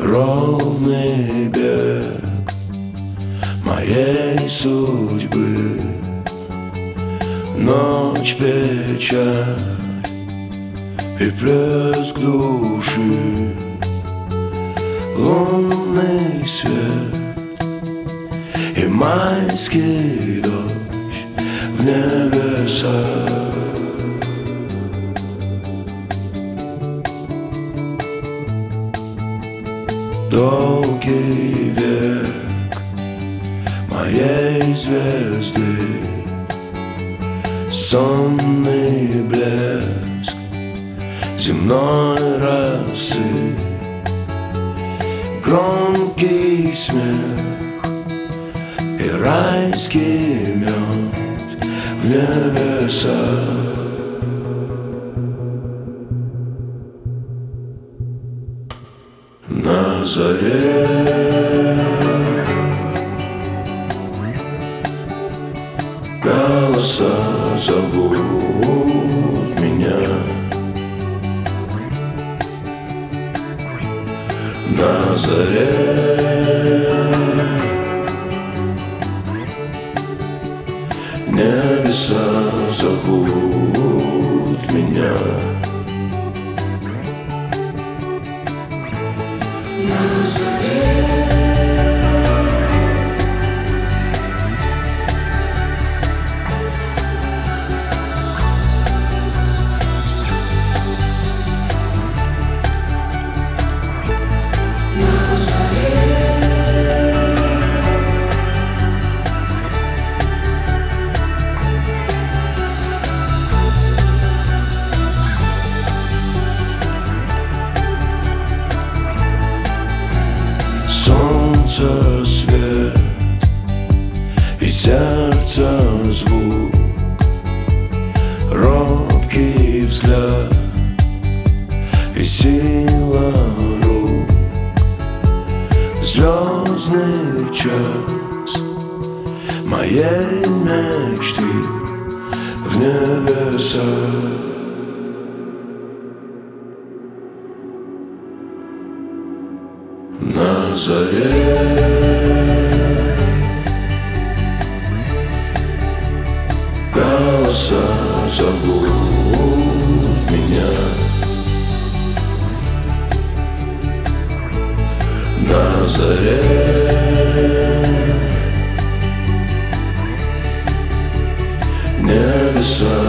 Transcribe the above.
Ровный бег моей судьбы. Ночь печаль и плеск души. Лунный свет и майский дождь в небе. Долгий век моей звезды. Сонный блеск земной расы Громкий смех и райский небесах на заре Голоса зовут меня. На заре Небеса зовут меня Солнце свет и сердце звук Робкий взгляд и сила рук Звездный час моей мечты в небесах на заре Голоса зовут меня. На заре Небеса